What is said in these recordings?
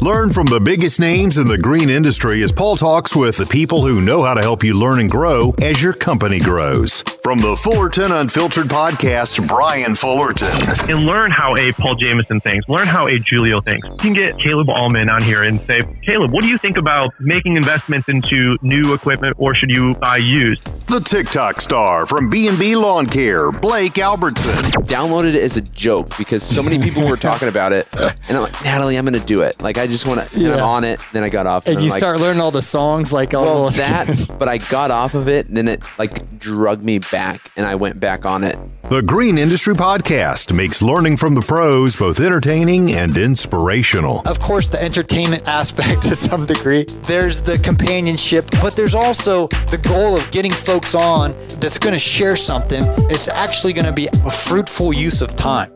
Learn from the biggest names in the green industry as Paul talks with the people who know how to help you learn and grow as your company grows. From the Fullerton Unfiltered podcast, Brian Fullerton. And learn how a Paul Jameson thinks, learn how a Julio thinks. You can get Caleb Allman on here and say, Caleb, what do you think about making investments into new equipment or should you buy used? The TikTok star from B&B Lawn Care, Blake Albertson. Downloaded it as a joke because so many people were talking about it. And I'm like, Natalie, I'm going to do it. Like, I just want to, and I'm on it. Then I got off. And I'm you like, start learning all the songs, like all well, that, but I got off of it. And then it like drug me back and I went back on it. The Green Industry Podcast makes learning from the pros both entertaining and inspirational. of course, the entertainment aspect to some degree. There's the companionship, but there's also the goal of getting folks on that's going to share something. It's actually going to be a fruitful use of time.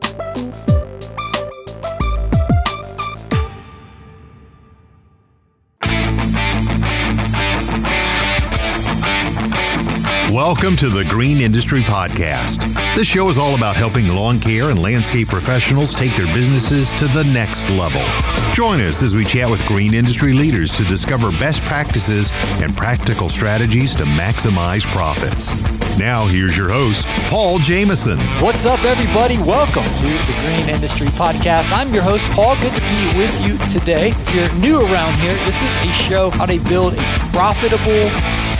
Welcome to the Green Industry Podcast. This show is all about helping lawn care and landscape professionals take their businesses to the next level. Join us as we chat with green industry leaders to discover best practices and practical strategies to maximize profits. Now, here's your host, Paul Jameson. What's up, everybody? Welcome to the Green Industry Podcast. I'm your host, Paul. Good to be with you today. If you're new around here, this is a show how to build a profitable,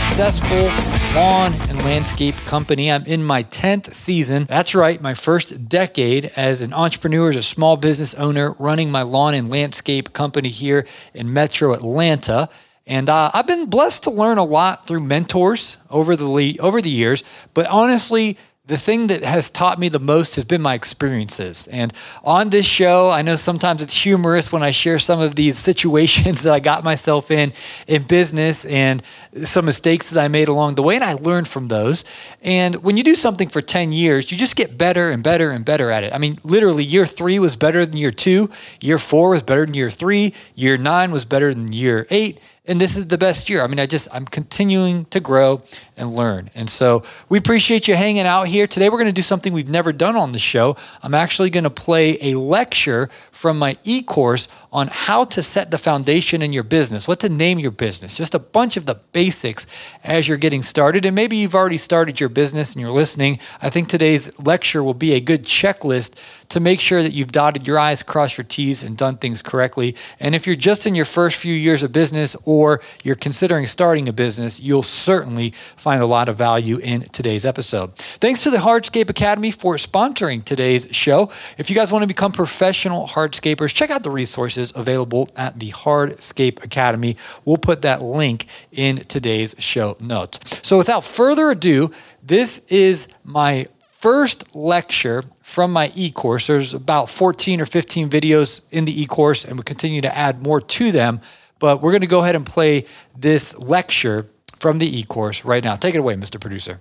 successful lawn and landscape company. I'm in my 10th season. That's right, my first decade as an entrepreneur, as a small business owner, running my lawn and landscape company here in Metro Atlanta. And uh, I've been blessed to learn a lot through mentors over the le- over the years. But honestly, the thing that has taught me the most has been my experiences. And on this show, I know sometimes it's humorous when I share some of these situations that I got myself in in business and some mistakes that I made along the way. And I learned from those. And when you do something for 10 years, you just get better and better and better at it. I mean, literally, year three was better than year two, year four was better than year three, year nine was better than year eight and this is the best year. I mean, I just I'm continuing to grow and learn. And so we appreciate you hanging out here. Today we're going to do something we've never done on the show. I'm actually going to play a lecture from my e-course on how to set the foundation in your business, what to name your business, just a bunch of the basics as you're getting started. And maybe you've already started your business and you're listening. I think today's lecture will be a good checklist to make sure that you've dotted your I's, crossed your T's, and done things correctly. And if you're just in your first few years of business or you're considering starting a business, you'll certainly find a lot of value in today's episode. Thanks to the Hardscape Academy for sponsoring today's show. If you guys want to become professional hardscapers, check out the resources available at the Hardscape Academy. We'll put that link in today's show notes. So without further ado, this is my first lecture from my e-course. There's about 14 or 15 videos in the e-course and we continue to add more to them, but we're going to go ahead and play this lecture from the e-course right now. Take it away, Mr. Producer.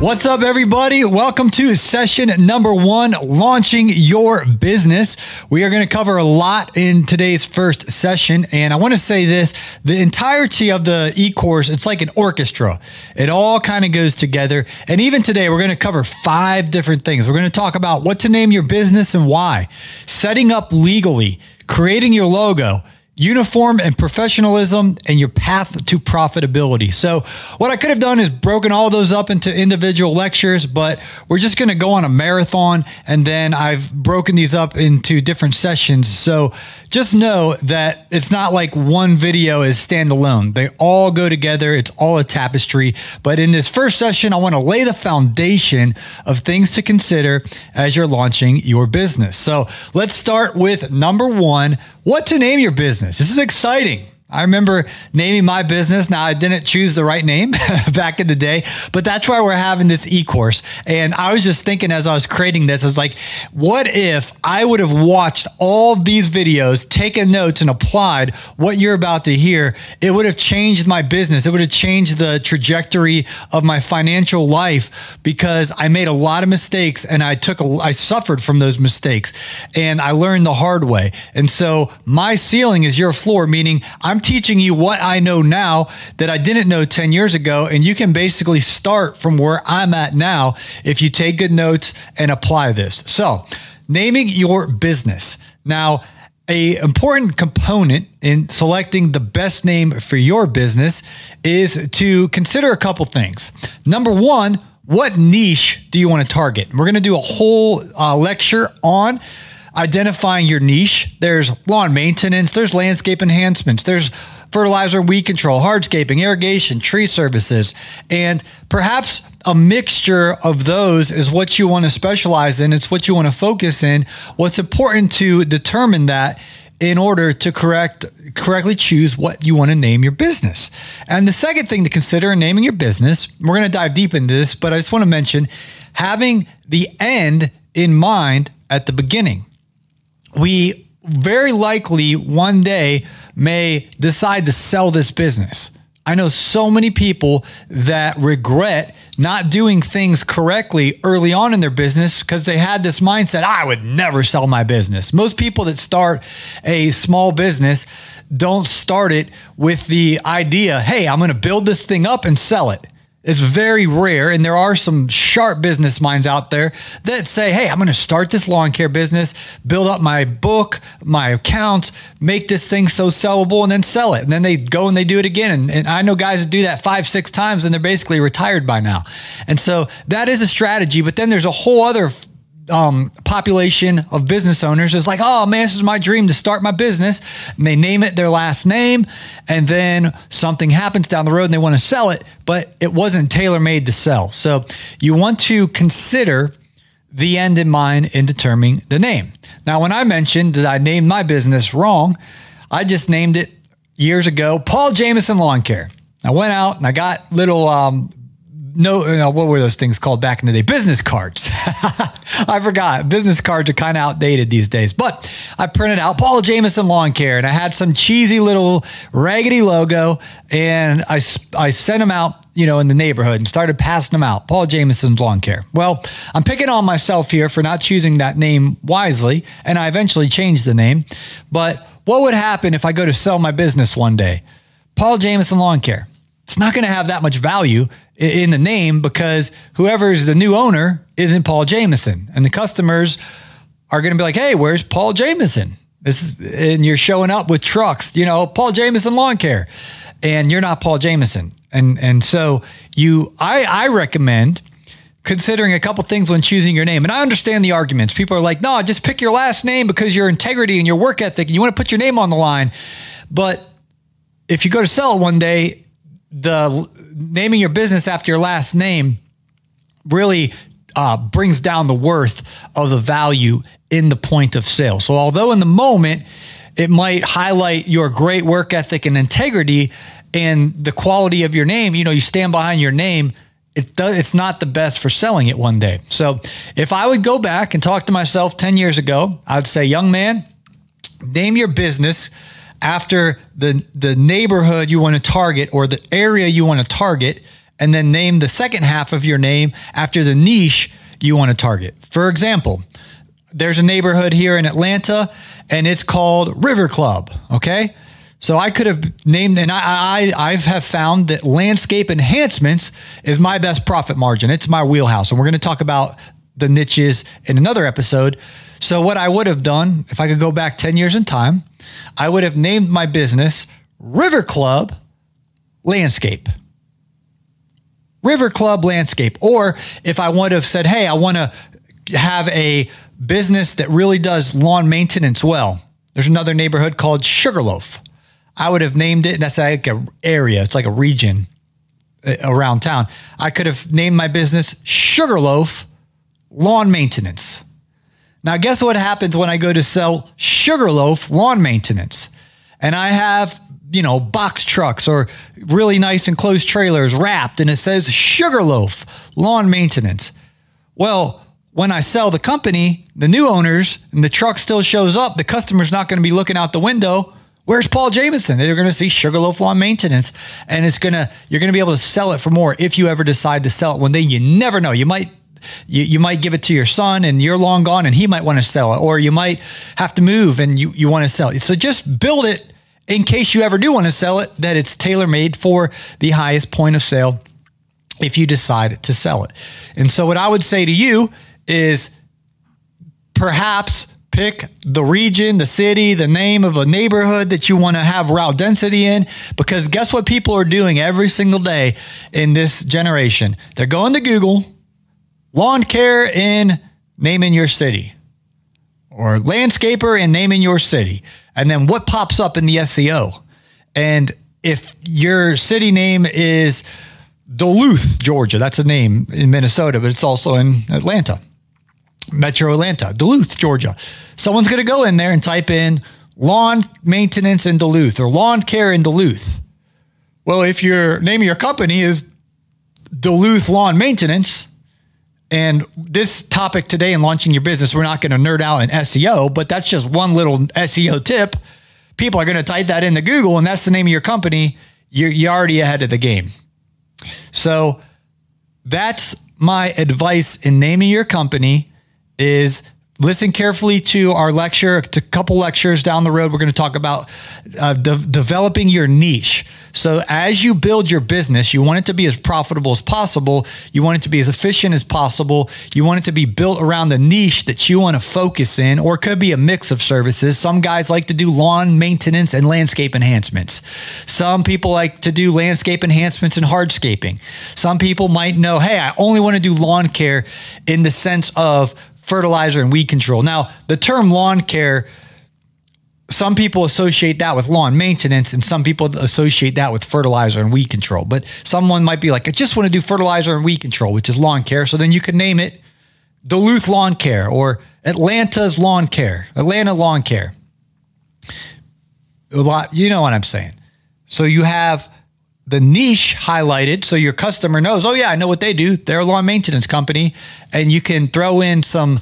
What's up, everybody? Welcome to session number one, launching your business. We are going to cover a lot in today's first session. And I want to say this the entirety of the e course, it's like an orchestra. It all kind of goes together. And even today, we're going to cover five different things. We're going to talk about what to name your business and why, setting up legally, creating your logo uniform and professionalism and your path to profitability. So, what I could have done is broken all those up into individual lectures, but we're just going to go on a marathon and then I've broken these up into different sessions. So, just know that it's not like one video is standalone. They all go together. It's all a tapestry. But in this first session, I want to lay the foundation of things to consider as you're launching your business. So, let's start with number 1, what to name your business. This is exciting. I remember naming my business. Now, I didn't choose the right name back in the day, but that's why we're having this e course. And I was just thinking as I was creating this, I was like, what if I would have watched all these videos, taken notes, and applied what you're about to hear? It would have changed my business. It would have changed the trajectory of my financial life because I made a lot of mistakes and I took, a, I suffered from those mistakes and I learned the hard way. And so my ceiling is your floor, meaning I'm I'm teaching you what I know now that I didn't know 10 years ago. And you can basically start from where I'm at now if you take good notes and apply this. So, naming your business. Now, a important component in selecting the best name for your business is to consider a couple things. Number one, what niche do you want to target? We're going to do a whole uh, lecture on identifying your niche. There's lawn maintenance, there's landscape enhancements, there's fertilizer weed control, hardscaping, irrigation, tree services, and perhaps a mixture of those is what you want to specialize in. It's what you want to focus in. What's important to determine that in order to correct correctly choose what you want to name your business. And the second thing to consider in naming your business, we're going to dive deep into this, but I just want to mention having the end in mind at the beginning. We very likely one day may decide to sell this business. I know so many people that regret not doing things correctly early on in their business because they had this mindset I would never sell my business. Most people that start a small business don't start it with the idea, hey, I'm going to build this thing up and sell it. It's very rare, and there are some sharp business minds out there that say, Hey, I'm going to start this lawn care business, build up my book, my accounts, make this thing so sellable, and then sell it. And then they go and they do it again. And, and I know guys that do that five, six times, and they're basically retired by now. And so that is a strategy. But then there's a whole other um, population of business owners is like, oh man, this is my dream to start my business. And they name it their last name, and then something happens down the road and they want to sell it, but it wasn't tailor made to sell. So you want to consider the end in mind in determining the name. Now, when I mentioned that I named my business wrong, I just named it years ago Paul Jameson Lawn Care. I went out and I got little um, no, uh, what were those things called back in the day? Business cards. I forgot. Business cards are kind of outdated these days. But I printed out Paul Jameson Lawn Care and I had some cheesy little raggedy logo and I, I sent them out, you know, in the neighborhood and started passing them out. Paul Jameson's Lawn Care. Well, I'm picking on myself here for not choosing that name wisely and I eventually changed the name. But what would happen if I go to sell my business one day? Paul Jameson Lawn Care. It's not going to have that much value in the name because whoever's the new owner isn't Paul Jameson, and the customers are going to be like, "Hey, where's Paul Jameson?" This is, and you're showing up with trucks, you know, Paul Jameson Lawn Care, and you're not Paul Jameson, and and so you, I I recommend considering a couple things when choosing your name. And I understand the arguments. People are like, "No, just pick your last name because your integrity and your work ethic, and you want to put your name on the line." But if you go to sell it one day, the naming your business after your last name really uh, brings down the worth of the value in the point of sale. So, although in the moment it might highlight your great work ethic and integrity and the quality of your name, you know, you stand behind your name. It does, it's not the best for selling it one day. So, if I would go back and talk to myself 10 years ago, I'd say, young man, name your business after the the neighborhood you want to target or the area you want to target and then name the second half of your name after the niche you want to target. For example, there's a neighborhood here in Atlanta and it's called River Club, okay? So I could have named, and I, I, I have found that landscape enhancements is my best profit margin. It's my wheelhouse. And we're going to talk about the niches in another episode. So what I would have done, if I could go back 10 years in time, I would have named my business River Club Landscape. River Club Landscape. Or if I would have said, hey, I want to have a business that really does lawn maintenance well. There's another neighborhood called Sugarloaf. I would have named it, that's like an area, it's like a region uh, around town. I could have named my business Sugarloaf Lawn Maintenance. Now, guess what happens when I go to sell Sugarloaf lawn maintenance? And I have, you know, box trucks or really nice enclosed trailers wrapped and it says Sugarloaf lawn maintenance. Well, when I sell the company, the new owners, and the truck still shows up, the customer's not going to be looking out the window. Where's Paul Jameson? They're going to see Sugarloaf Lawn Maintenance, and it's gonna you're going to be able to sell it for more if you ever decide to sell it one day. You never know. You might you, you might give it to your son and you're long gone and he might want to sell it, or you might have to move and you, you want to sell it. So just build it in case you ever do want to sell it, that it's tailor made for the highest point of sale if you decide to sell it. And so, what I would say to you is perhaps pick the region, the city, the name of a neighborhood that you want to have route density in. Because guess what people are doing every single day in this generation? They're going to Google, lawn care in name in your city, or landscaper in name in your city. And then what pops up in the SEO? And if your city name is Duluth, Georgia, that's a name in Minnesota, but it's also in Atlanta Metro Atlanta, Duluth, Georgia. Someone's going to go in there and type in lawn maintenance in Duluth or lawn care in Duluth. Well, if your name of your company is Duluth Lawn Maintenance, and this topic today in launching your business, we're not going to nerd out in SEO, but that's just one little SEO tip. People are going to type that into Google, and that's the name of your company. You're, you're already ahead of the game. So that's my advice in naming your company is listen carefully to our lecture to a couple lectures down the road we're going to talk about uh, de- developing your niche so as you build your business you want it to be as profitable as possible. You want it to be as efficient as possible. You want it to be built around the niche that you want to focus in or it could be a mix of services. Some guys like to do lawn maintenance and landscape enhancements. Some people like to do landscape enhancements and hardscaping. Some people might know hey i only want to do lawn care in the sense of fertilizer and weed control. Now, the term lawn care, some people associate that with lawn maintenance and some people associate that with fertilizer and weed control. But someone might be like, I just want to do fertilizer and weed control, which is lawn care. So then you can name it Duluth Lawn Care or Atlanta's Lawn Care, Atlanta Lawn Care. A lot, you know what I'm saying. So you have the niche highlighted so your customer knows, oh, yeah, I know what they do. They're a lawn maintenance company. And you can throw in some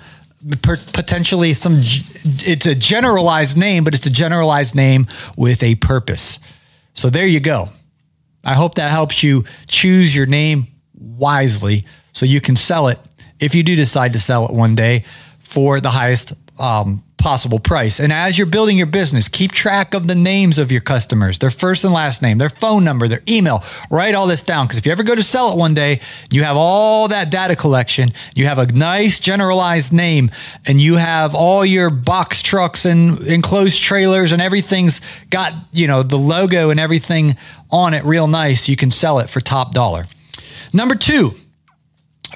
potentially some, it's a generalized name, but it's a generalized name with a purpose. So there you go. I hope that helps you choose your name wisely so you can sell it if you do decide to sell it one day for the highest um, possible price. And as you're building your business, keep track of the names of your customers, their first and last name, their phone number, their email. Write all this down because if you ever go to sell it one day, you have all that data collection, you have a nice generalized name, and you have all your box trucks and enclosed trailers and everything's got, you know, the logo and everything on it real nice. You can sell it for top dollar. Number two,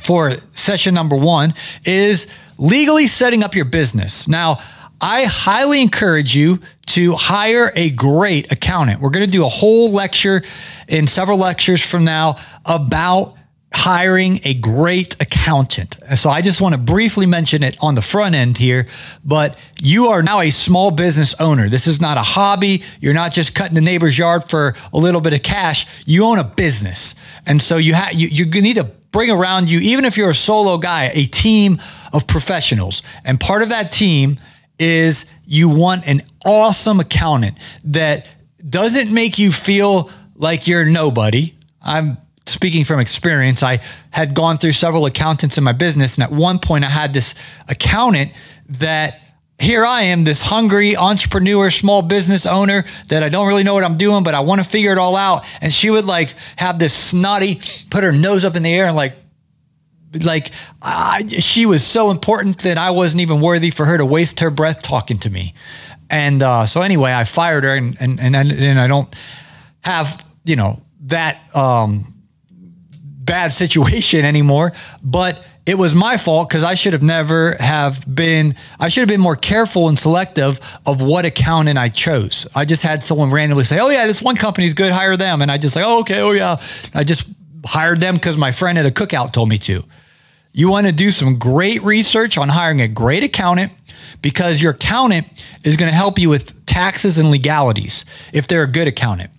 for session number one is legally setting up your business. Now, I highly encourage you to hire a great accountant. We're going to do a whole lecture in several lectures from now about hiring a great accountant. So I just want to briefly mention it on the front end here, but you are now a small business owner. This is not a hobby. You're not just cutting the neighbor's yard for a little bit of cash. You own a business. And so you have you, you need to bring around you, even if you're a solo guy, a team of professionals. And part of that team is you want an awesome accountant that doesn't make you feel like you're nobody. I'm speaking from experience. I had gone through several accountants in my business. And at one point, I had this accountant that here I am, this hungry entrepreneur, small business owner that I don't really know what I'm doing, but I want to figure it all out. And she would like have this snotty, put her nose up in the air and like, like I, she was so important that I wasn't even worthy for her to waste her breath talking to me. And uh, so anyway, I fired her, and and and, and I don't have you know that um, bad situation anymore. But it was my fault because I should have never have been. I should have been more careful and selective of what accountant I chose. I just had someone randomly say, "Oh yeah, this one company's good, hire them," and I just like, "Oh okay, oh yeah," I just hired them because my friend at a cookout told me to. You want to do some great research on hiring a great accountant because your accountant is going to help you with taxes and legalities if they're a good accountant.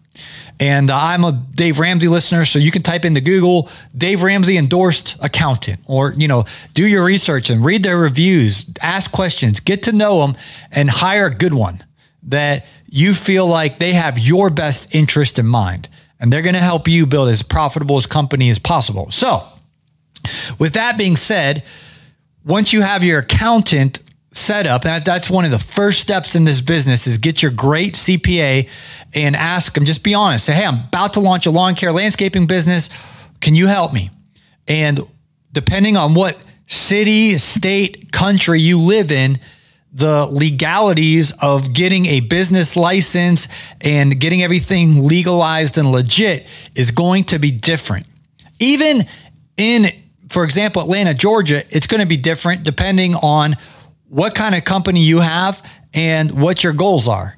And uh, I'm a Dave Ramsey listener, so you can type into Google Dave Ramsey endorsed accountant, or you know, do your research and read their reviews, ask questions, get to know them, and hire a good one that you feel like they have your best interest in mind, and they're going to help you build as profitable as company as possible. So, with that being said, once you have your accountant setup that that's one of the first steps in this business is get your great CPA and ask them just be honest. Say hey I'm about to launch a lawn care landscaping business. Can you help me? And depending on what city state country you live in the legalities of getting a business license and getting everything legalized and legit is going to be different. Even in for example Atlanta Georgia it's going to be different depending on what kind of company you have and what your goals are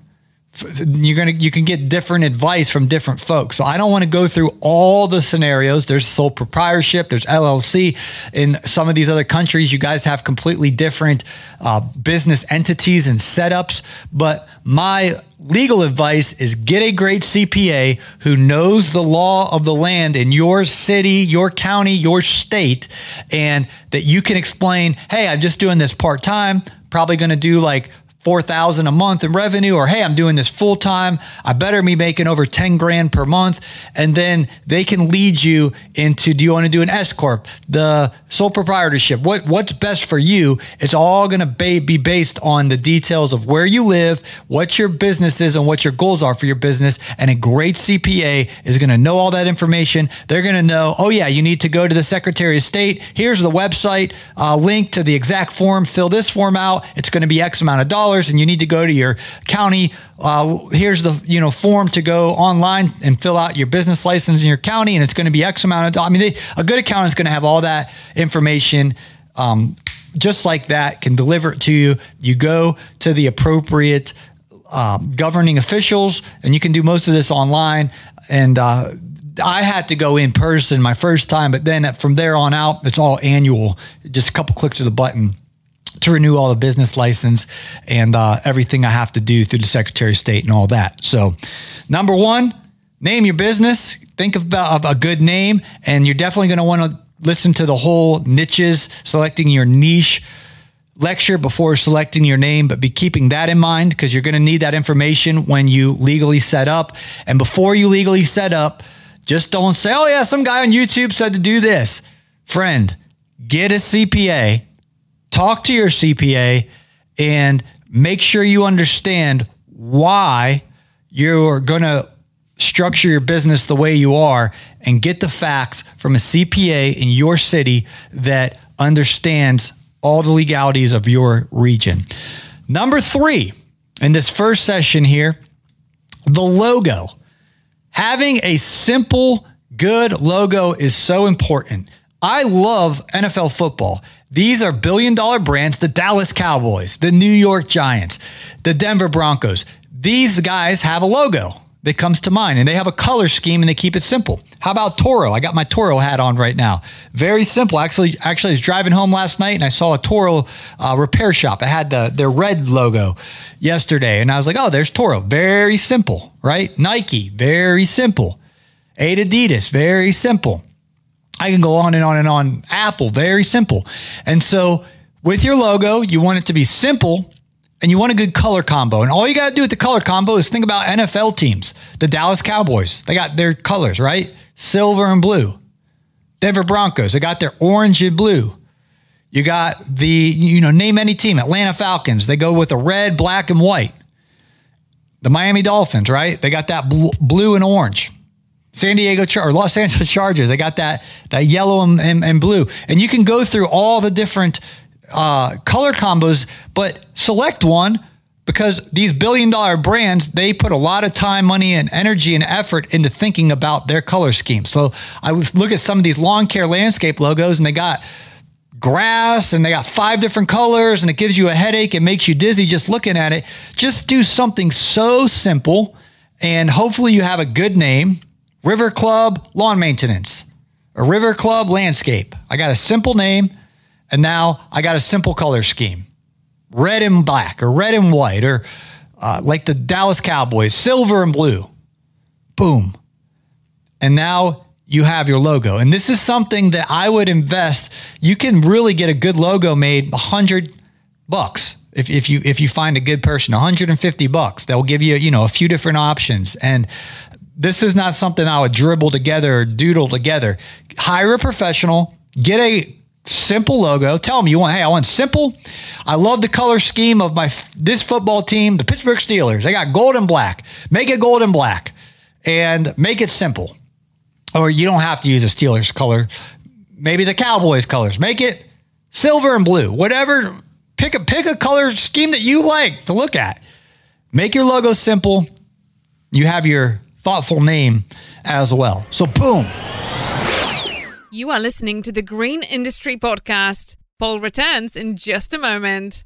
you're gonna you can get different advice from different folks. So I don't want to go through all the scenarios. There's sole proprietorship, there's LLC. In some of these other countries, you guys have completely different uh, business entities and setups. But my legal advice is get a great CPA who knows the law of the land in your city, your county, your state, and that you can explain, hey, I'm just doing this part time. Probably going to do like 4,000 a month in revenue or hey, I'm doing this full time. I better be making over 10 grand per month. And then they can lead you into do you want to do an S corp, the sole proprietorship? What what's best for you? It's all going to be based on the details of where you live, what your business is and what your goals are for your business. And a great CPA is going to know all that information. They're going to know, "Oh yeah, you need to go to the Secretary of State. Here's the website, uh, link to the exact form, fill this form out. It's going to be X amount of dollars dollars and you need to go to your county. Uh, here's the you know form to go online and fill out your business license in your county, and it's going to be X amount of. I mean, they, a good accountant is going to have all that information. Um, just like that, can deliver it to you. You go to the appropriate uh, governing officials, and you can do most of this online. And uh, I had to go in person my first time, but then from there on out, it's all annual. Just a couple clicks of the button to renew all the business license and uh, everything I have to do through the Secretary of State and all that. So, number one, name your business. Think about a good name, and you're definitely going to want to listen to the whole niches, selecting your niche lecture before selecting your name, but be keeping that in mind because you're going to need that information when you legally set up. And before you legally set up, just don't say, oh, yeah, some guy on YouTube said to do this. Friend, get a CPA talk to your CPA and make sure you understand why you're going to structure your business the way you are and get the facts from a CPA in your city that understands all the legalities of your region. Number three, in this first session here, the logo. Having a simple, good logo is so important. I love NFL football. These are billion dollar brands the Dallas Cowboys, the New York Giants, the Denver Broncos. These guys have a logo that comes to mind and they have a color scheme and they keep it simple. How about Toro? I got my Toro hat on right now. Very simple. Actually, actually, I was driving home last night and I saw a Toro uh, repair shop. It had the their red logo yesterday, and I was like, "Oh, there's Toro." Very simple, right? Nike, very simple. Adidas, very simple. I can go on and on and on. Apple, very simple. And so with your logo, you want it to be simple and you want a good color combo. And all you got to do with the color combo is think about NFL teams. The Dallas Cowboys, they got their colors, right? Silver and blue. Denver Broncos, they got their orange and blue. You got the, you know, name any team. Atlanta Falcons, they go with a red, black, and white. The Miami Dolphins, right? They got that blue and orange. San Diego Char- or Los Angeles Chargers. They got that that yellow and, and, and blue, and you can go through all the different uh, color combos, but select one because these billion dollar brands they put a lot of time, money, and energy and effort into thinking about their color scheme. So I was look at some of these lawn care landscape logos, and they got grass and they got five different colors and it gives you a headache it makes you dizzy just looking at it just do something so simple and hopefully you have a good name River Club Lawn Maintenance, a River Club Landscape. I got a simple name, and now I got a simple color scheme red and black, or red and white, or uh, like the Dallas Cowboys, silver and blue. Boom. And now you have your logo. And this is something that I would invest. You can really get a good logo made 100 bucks if, if you if you find a good person 150 bucks they'll give you you know a few different options and this is not something I would dribble together or doodle together. Hire a professional, get a simple logo. Tell them you want, hey, I want simple. I love the color scheme of my this football team, the Pittsburgh Steelers. They got gold and black. Make it gold and black and make it simple. Or you don't have to use a Steelers color. Maybe the Cowboys colors. Make it silver and blue. Whatever. Pick a pick a color scheme that you like to look at. Make your logo simple. You have your thoughtful name as well. So boom. You are listening to the Green Industry Podcast. Paul returns in just a moment.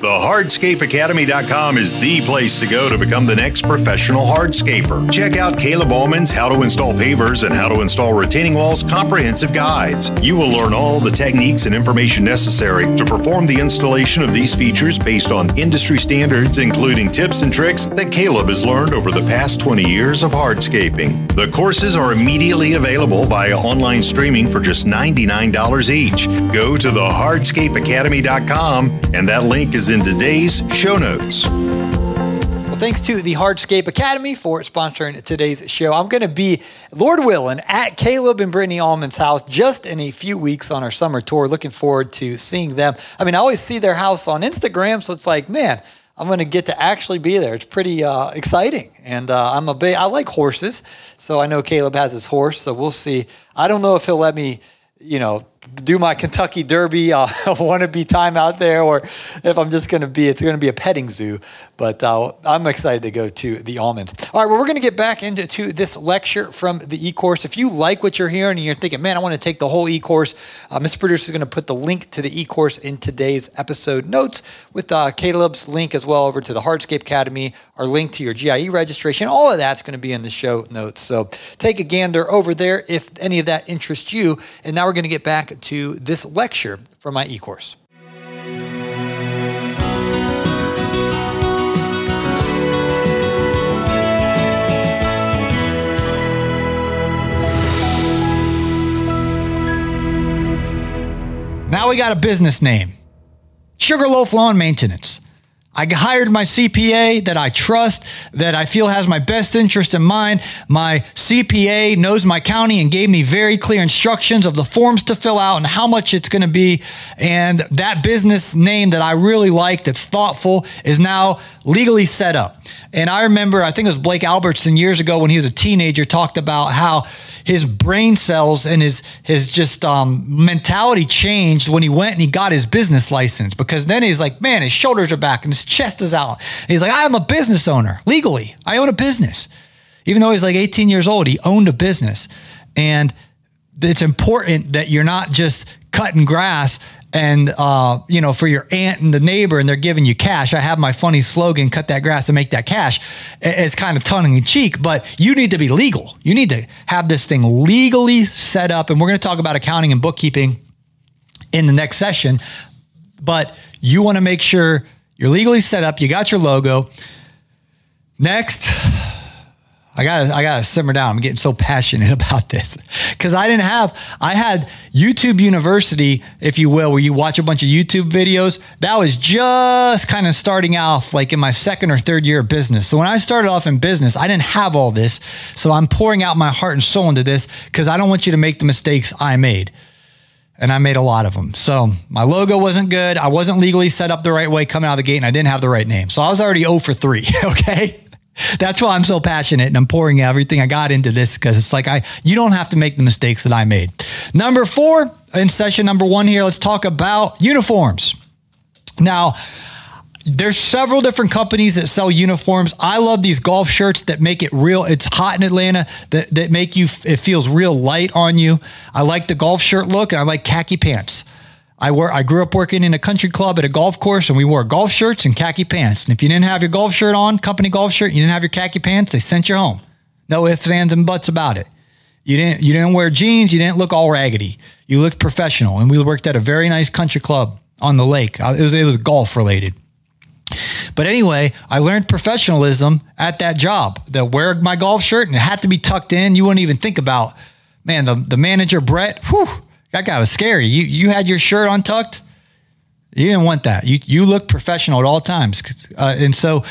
The hardscapeacademy.com is the place to go to become the next professional hardscaper. Check out Caleb Allman's How to Install Pavers and How to Install Retaining Walls comprehensive guides. You will learn all the techniques and information necessary to perform the installation of these features based on industry standards, including tips and tricks that Caleb has learned over the past 20 years of hardscaping. The courses are immediately available via online streaming for just $99 each. Go to the hardscapeacademy.com and that link is in today's show notes. Well, thanks to the Hardscape Academy for sponsoring today's show. I'm going to be, Lord willing, at Caleb and Brittany Allman's house just in a few weeks on our summer tour. Looking forward to seeing them. I mean, I always see their house on Instagram, so it's like, man, I'm going to get to actually be there. It's pretty uh, exciting, and uh, I'm a big. I like horses, so I know Caleb has his horse. So we'll see. I don't know if he'll let me, you know, do my Kentucky Derby uh, wannabe time out there, or if I'm just going to be, it's going to be a petting zoo. But uh, I'm excited to go to the Allmans. All right, well, we're going to get back into to this lecture from the e-course. If you like what you're hearing and you're thinking, man, I want to take the whole e-course, uh, Mr. Producer is going to put the link to the e-course in today's episode notes with uh, Caleb's link as well over to the Hardscape Academy, our link to your GIE registration. All of that's going to be in the show notes. So take a gander over there if any of that interests you. And now we're going to get back to this lecture from my e-course. Now we got a business name. Sugarloaf Lawn Maintenance. I hired my CPA that I trust, that I feel has my best interest in mind. My CPA knows my county and gave me very clear instructions of the forms to fill out and how much it's going to be. And that business name that I really like, that's thoughtful, is now legally set up. And I remember, I think it was Blake Albertson years ago when he was a teenager, talked about how his brain cells and his his just um, mentality changed when he went and he got his business license because then he's like, man, his shoulders are back and his chest is out. And he's like, I'm a business owner legally. I own a business, even though he's like 18 years old. He owned a business, and it's important that you're not just cutting grass and uh, you know for your aunt and the neighbor and they're giving you cash. I have my funny slogan cut that grass and make that cash. It's kind of tongue in cheek but you need to be legal. You need to have this thing legally set up. And we're going to talk about accounting and bookkeeping in the next session but you want to make sure you're legally set up you got your logo. Next I gotta, I gotta simmer down. I'm getting so passionate about this because I didn't have, I had YouTube University, if you will, where you watch a bunch of YouTube videos. That was just kind of starting off like in my second or third year of business. So when I started off in business, I didn't have all this. So I'm pouring out my heart and soul into this because I don't want you to make the mistakes I made. And I made a lot of them. So my logo wasn't good. I wasn't legally set up the right way coming out of the gate, and I didn't have the right name. So I was already 0 for 3. Okay. That's why I'm so passionate and I'm pouring everything I got into this because it's like I you don't have to make the mistakes that I made. Number 4 in session number 1 here, let's talk about uniforms. Now, there's several different companies that sell uniforms. I love these golf shirts that make it real. It's hot in Atlanta that, that make you, it feels real light on you. I like the golf shirt look and I like khaki pants. I work, I grew up working in a country club at a golf course and we wore golf shirts and khaki pants. And if you didn't have your golf shirt on, company golf shirt, you didn't have your khaki pants, they sent you home. No ifs, ands, and buts about it. You didn't, you didn't wear jeans. You didn't look all raggedy. You looked professional. And we worked at a very nice country club on the lake. Uh, it was, it was golf related. But anyway, I learned professionalism at that job. That wear my golf shirt and it had to be tucked in. You wouldn't even think about, man, the, the manager, Brett, whew, that guy was scary. You you had your shirt untucked. You didn't want that. You you look professional at all times, uh, and so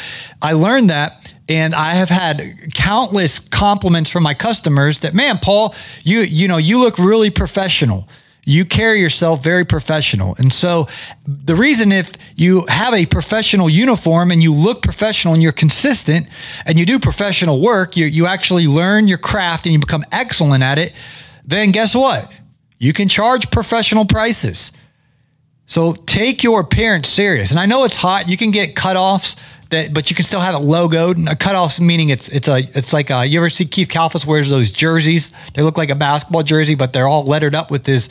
I learned that. And I have had countless compliments from my customers that, man, Paul, you you know you look really professional. you carry yourself very professional. And so the reason if you have a professional uniform and you look professional and you're consistent and you do professional work, you, you actually learn your craft and you become excellent at it, then guess what? You can charge professional prices. So take your appearance serious. And I know it's hot. You can get cutoffs that, but you can still have it logoed. A cutoffs meaning it's it's a it's like a, you ever see Keith Kalfas wears those jerseys? They look like a basketball jersey, but they're all lettered up with his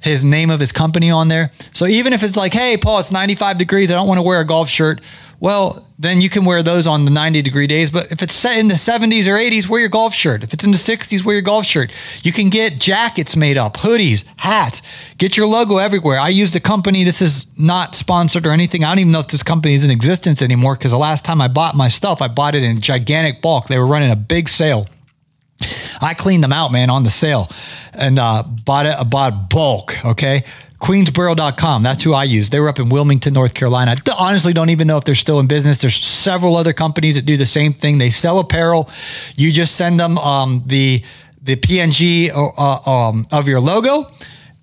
his name of his company on there. So even if it's like, hey, Paul, it's 95 degrees, I don't want to wear a golf shirt. Well, then you can wear those on the 90 degree days. But if it's set in the 70s or 80s, wear your golf shirt. If it's in the 60s, wear your golf shirt. You can get jackets made up, hoodies, hats. Get your logo everywhere. I used a company. This is not sponsored or anything. I don't even know if this company is in existence anymore because the last time I bought my stuff, I bought it in gigantic bulk. They were running a big sale. I cleaned them out, man, on the sale and uh, bought it, bought bulk. Okay. Queensboro.com. That's who I use. They were up in Wilmington, North Carolina. I honestly don't even know if they're still in business. There's several other companies that do the same thing. They sell apparel. You just send them um, the the PNG uh, um, of your logo.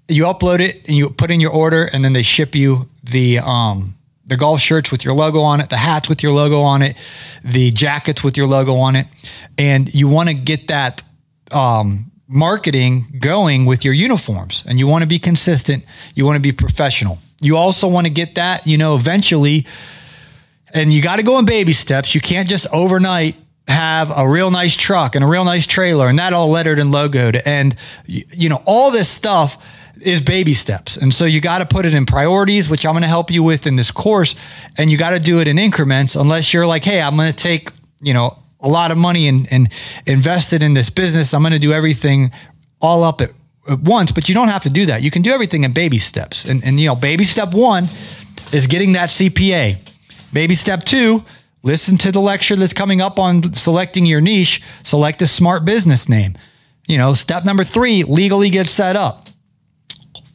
You upload it and you put in your order, and then they ship you the um, the golf shirts with your logo on it, the hats with your logo on it, the jackets with your logo on it, and you want to get that um, marketing going with your uniforms and you want to be consistent. You want to be professional. You also want to get that, you know, eventually, and you got to go in baby steps. You can't just overnight have a real nice truck and a real nice trailer and that all lettered and logoed. And, you know, all this stuff is baby steps. And so you got to put it in priorities, which I'm going to help you with in this course. And you got to do it in increments unless you're like, hey, I'm going to take, you know, a lot of money and, and invested in this business. I'm going to do everything all up at, at, once, but you don't have to do that. You can do everything in baby steps. And, and, you know, baby step one is getting that CPA. Baby step two, listen to the lecture that's coming up on selecting your niche, select a smart business name. You know, step number three, legally get set up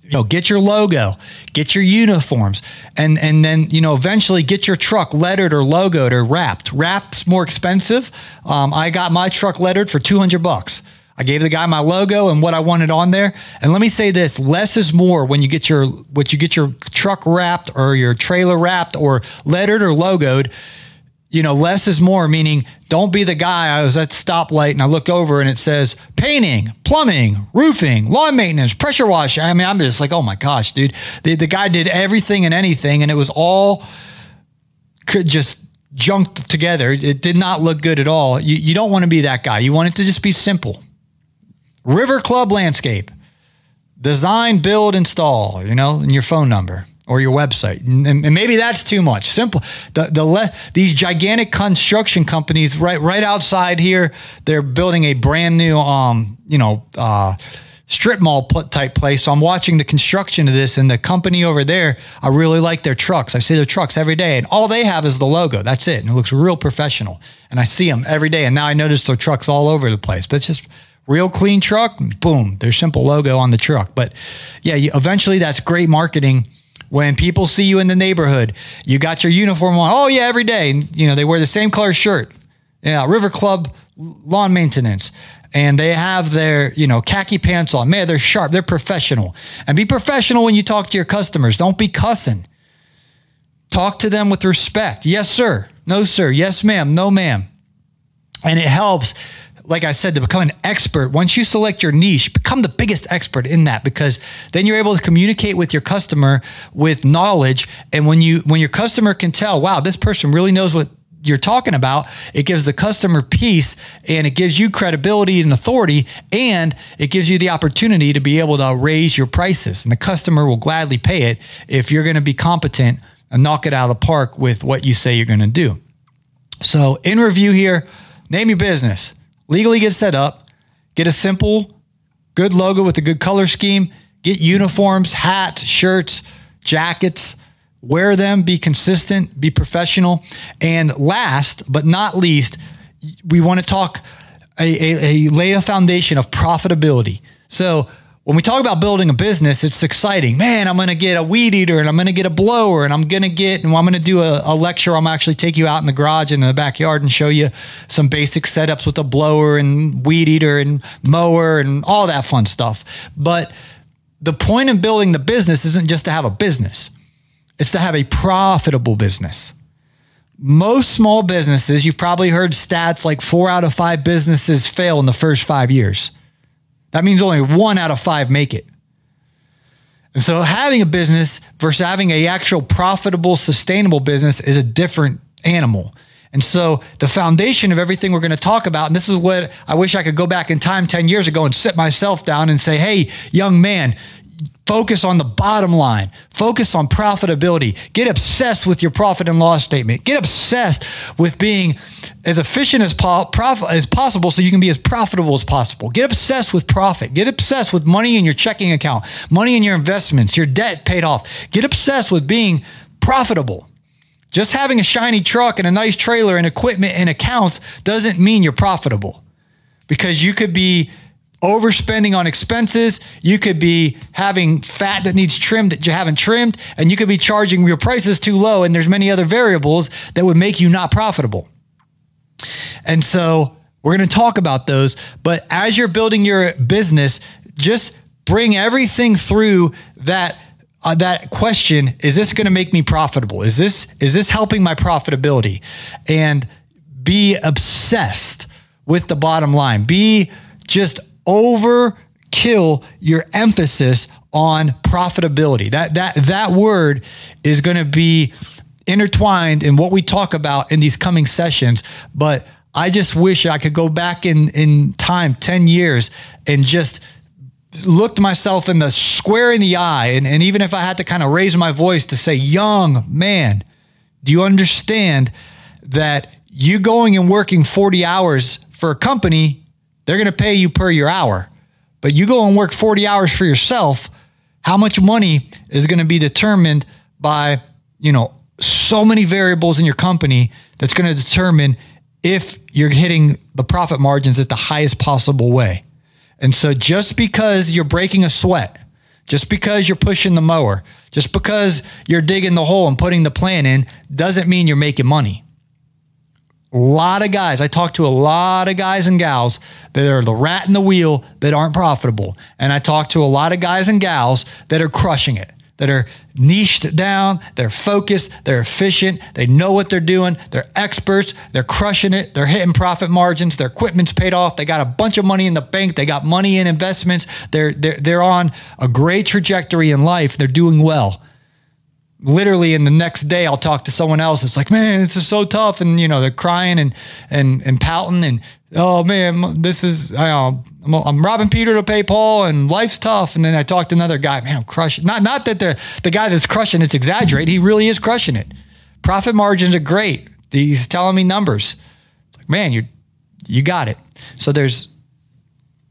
you know, get your logo, get your uniforms, and and then you know eventually get your truck lettered or logoed or wrapped. Wrapped's more expensive. Um, I got my truck lettered for two hundred bucks. I gave the guy my logo and what I wanted on there. And let me say this: less is more when you get your what you get your truck wrapped or your trailer wrapped or lettered or logoed you know, less is more, meaning don't be the guy. I was at stoplight and I look over and it says painting, plumbing, roofing, lawn maintenance, pressure washing. I mean, I'm just like, oh my gosh, dude. The, the guy did everything and anything and it was all could just junked together. It did not look good at all. You, you don't want to be that guy. You want it to just be simple. River Club Landscape. Design, build, install, you know, and your phone number or your website. And, maybe that's too much. Simple. The the le- these gigantic construction companies right right outside here, they're building a brand new um, you know, uh, strip mall type place. So I'm watching the construction of this and the company over there, I really like their trucks. I see their trucks every day and all they have is the logo. That's it. And it looks real professional. And I see them every day and now I notice their trucks all over the place. But it's just real clean truck, boom, their simple logo on the truck. But yeah, you, eventually that's great marketing when people see you in the neighborhood, you got your uniform on. Oh yeah, every day. And, you know, they wear the same color shirt. Yeah, River Club lawn maintenance. And they have their, you know, khaki pants on. Man, they're sharp. They're professional. And be professional when you talk to your customers. Don't be cussing. Talk to them with respect. Yes, sir. No, sir. Yes, ma'am. No, ma'am. And it helps like I said, to become an expert, once you select your niche, become the biggest expert in that because then you're able to communicate with your customer with knowledge. And when you when your customer can tell, wow, this person really knows what you're talking about, it gives the customer peace and it gives you credibility and authority and it gives you the opportunity to be able to raise your prices. And the customer will gladly pay it if you're going to be competent and knock it out of the park with what you say you're going to do. So, in review here, name your business legally get set up, get a simple, good logo with a good color scheme, get uniforms, hats, shirts, jackets, wear them, be consistent, be professional. And last but not least, we want to talk a, a, a lay a foundation of profitability. So when we talk about building a business, it's exciting. Man, I'm going to get a weed eater and I'm going to get a blower and I'm going to get, and I'm going to do a, a, lecture. I'm actually take you out in the garage and in the backyard and show you some basic setups with a blower and weed eater and mower and all that fun stuff. But the point in building the business isn't just to have a business, it's to have a profitable business. Most small businesses, you've probably heard stats like four out of five businesses fail in the first five years. That means only one out of five make it. And so having a business versus having a actual profitable, sustainable business is a different animal. And so the foundation of everything we're going to talk about, and this is what I wish I could go back in time 10 years ago and sit myself down and say, hey, young man, focus on the bottom line, focus on profitability, get obsessed with your profit and loss statement, get obsessed with being as efficient as, po- prof- as possible so you can be as profitable as possible. Get obsessed with profit, get obsessed with money in your checking account, money in your investments, your debt paid off. Get obsessed with being profitable. Just having a shiny truck and a nice trailer and equipment and accounts doesn't mean you're profitable because you could be overspending on expenses. You could be having fat that needs trimmed that you haven't trimmed, and you could be charging your prices too low. And there's many other variables that would make you not profitable. And so we're going to talk about those. But as you're building your business, just bring everything through that uh, that question is this going to make me profitable is this is this helping my profitability and be obsessed with the bottom line be just overkill your emphasis on profitability. That that that word is going to be intertwined in what we talk about in these coming sessions but i just wish i could go back in in time 10 years and just looked myself in the square in the eye, and, and even if I had to kind of raise my voice to say, young man, do you understand that you going and working 40 hours for a company, they're going to pay you per your hour. But you go and work 40 hours for yourself, how much money is going to be determined by, you know, so many variables in your company that's going to determine if you're hitting the profit margins at the highest possible way. And so just because you're breaking a sweat, just because you're pushing the mower, just because you're digging the hole and putting the plan in, doesn't mean you're making money. A lot of guys, I talk to a lot of guys and gals that are the rat in the wheel that aren't profitable. And I talk to a lot of guys and gals that are crushing it that are niched down, they're focused, they're efficient, they know what they're doing, they're experts, they're crushing it, they're hitting profit margins, their equipment's paid off, they got a bunch of money in the bank, they got money in investments, they're they're they're on a great trajectory in life, they're doing well. Literally in the next day I'll talk to someone else. It's like, man, this is so tough. And you know, they're crying and and and pouting and oh man, this is I know, I'm, I'm robbing Peter to pay Paul, and life's tough. And then I talked to another guy, man, I'm crushing. Not not that the the guy that's crushing it's exaggerated. He really is crushing it. Profit margins are great. He's telling me numbers. It's like, man, you you got it. So there's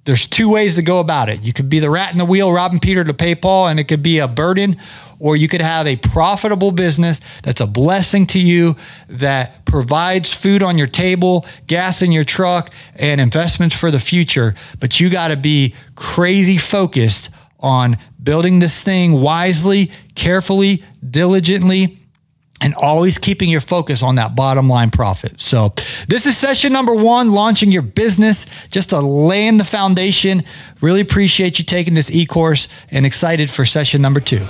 there's two ways to go about it. You could be the rat in the wheel, robbing Peter to pay Paul, and it could be a burden, or you could have a profitable business that's a blessing to you that provides food on your table, gas in your truck, and investments for the future. But you got to be crazy focused on building this thing wisely, carefully, diligently, and always keeping your focus on that bottom line profit. So, this is session number one launching your business, just to laying the foundation. Really appreciate you taking this e course and excited for session number two.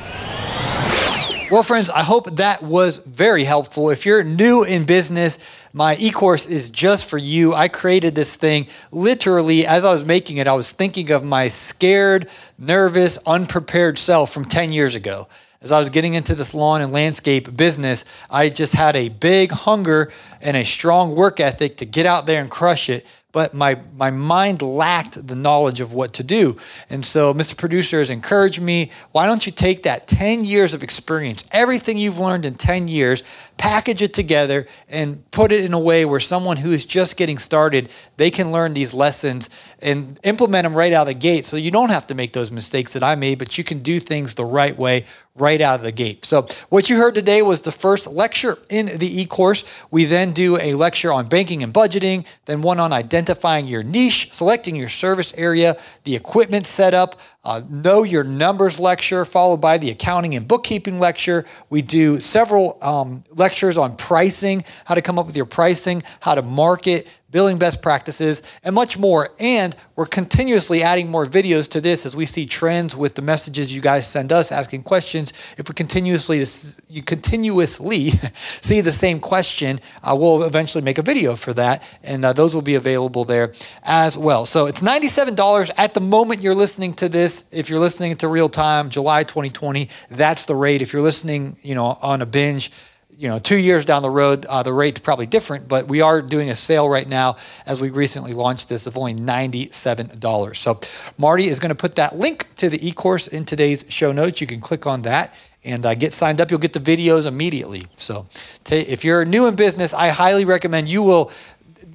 Well, friends, I hope that was very helpful. If you're new in business, my e course is just for you. I created this thing literally as I was making it, I was thinking of my scared, nervous, unprepared self from 10 years ago as I was getting into this lawn and landscape business, I just had a big hunger and a strong work ethic to get out there and crush it. But my, my mind lacked the knowledge of what to do. And so Mr. Producer has encouraged me why don't you take that 10 years of experience, everything you've learned in 10 years, package it together and put it in a way where someone who is just getting started, they can learn these lessons and implement them right out of the gate. So you don't have to make those mistakes that I made, but you can do things the right way right out of the gate. So what you heard today was the first lecture in the e-course. We then do a lecture on banking and budgeting, then one on identifying your niche, selecting your service area, the equipment setup, uh, Know Your Numbers lecture, followed by the accounting and bookkeeping lecture. We do several um, lectures on pricing, how to come up with your pricing, how to market, billing best practices, and much more. And we're continuously adding more videos to this as we see trends with the messages you guys send us asking questions. If we continuously you continuously see the same question, uh, we'll eventually make a video for that, and uh, those will be available there as well. So it's $97 at the moment you're listening to this. If you're listening to real time, July 2020, that's the rate. If you're listening, you know, on a binge you know, two years down the road, uh, the rate's probably different, but we are doing a sale right now as we recently launched this of only $97. So Marty is going to put that link to the e-course in today's show notes. You can click on that and uh, get signed up. You'll get the videos immediately. So t- if you're new in business, I highly recommend you will,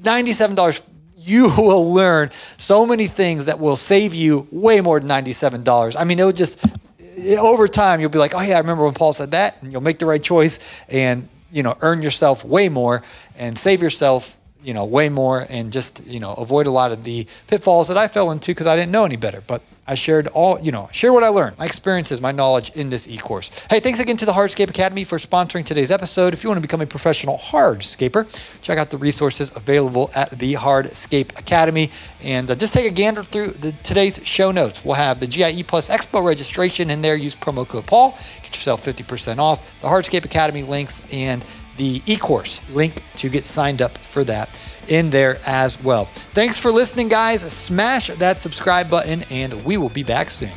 $97 you will learn so many things that will save you way more than $97. I mean, it would just over time you'll be like, oh yeah, I remember when Paul said that, and you'll make the right choice and you know earn yourself way more and save yourself you know way more and just you know avoid a lot of the pitfalls that I fell into because I didn't know any better. But I shared all, you know, share what I learned, my experiences, my knowledge in this e-course. Hey, thanks again to the Hardscape Academy for sponsoring today's episode. If you want to become a professional hardscaper, check out the resources available at the Hardscape Academy. And uh, just take a gander through the, today's show notes. We'll have the GIE Plus Expo registration in there. Use promo code Paul. Get yourself 50% off. The Hardscape Academy links and the e-course link to get signed up for that in there as well. Thanks for listening, guys. Smash that subscribe button, and we will be back soon.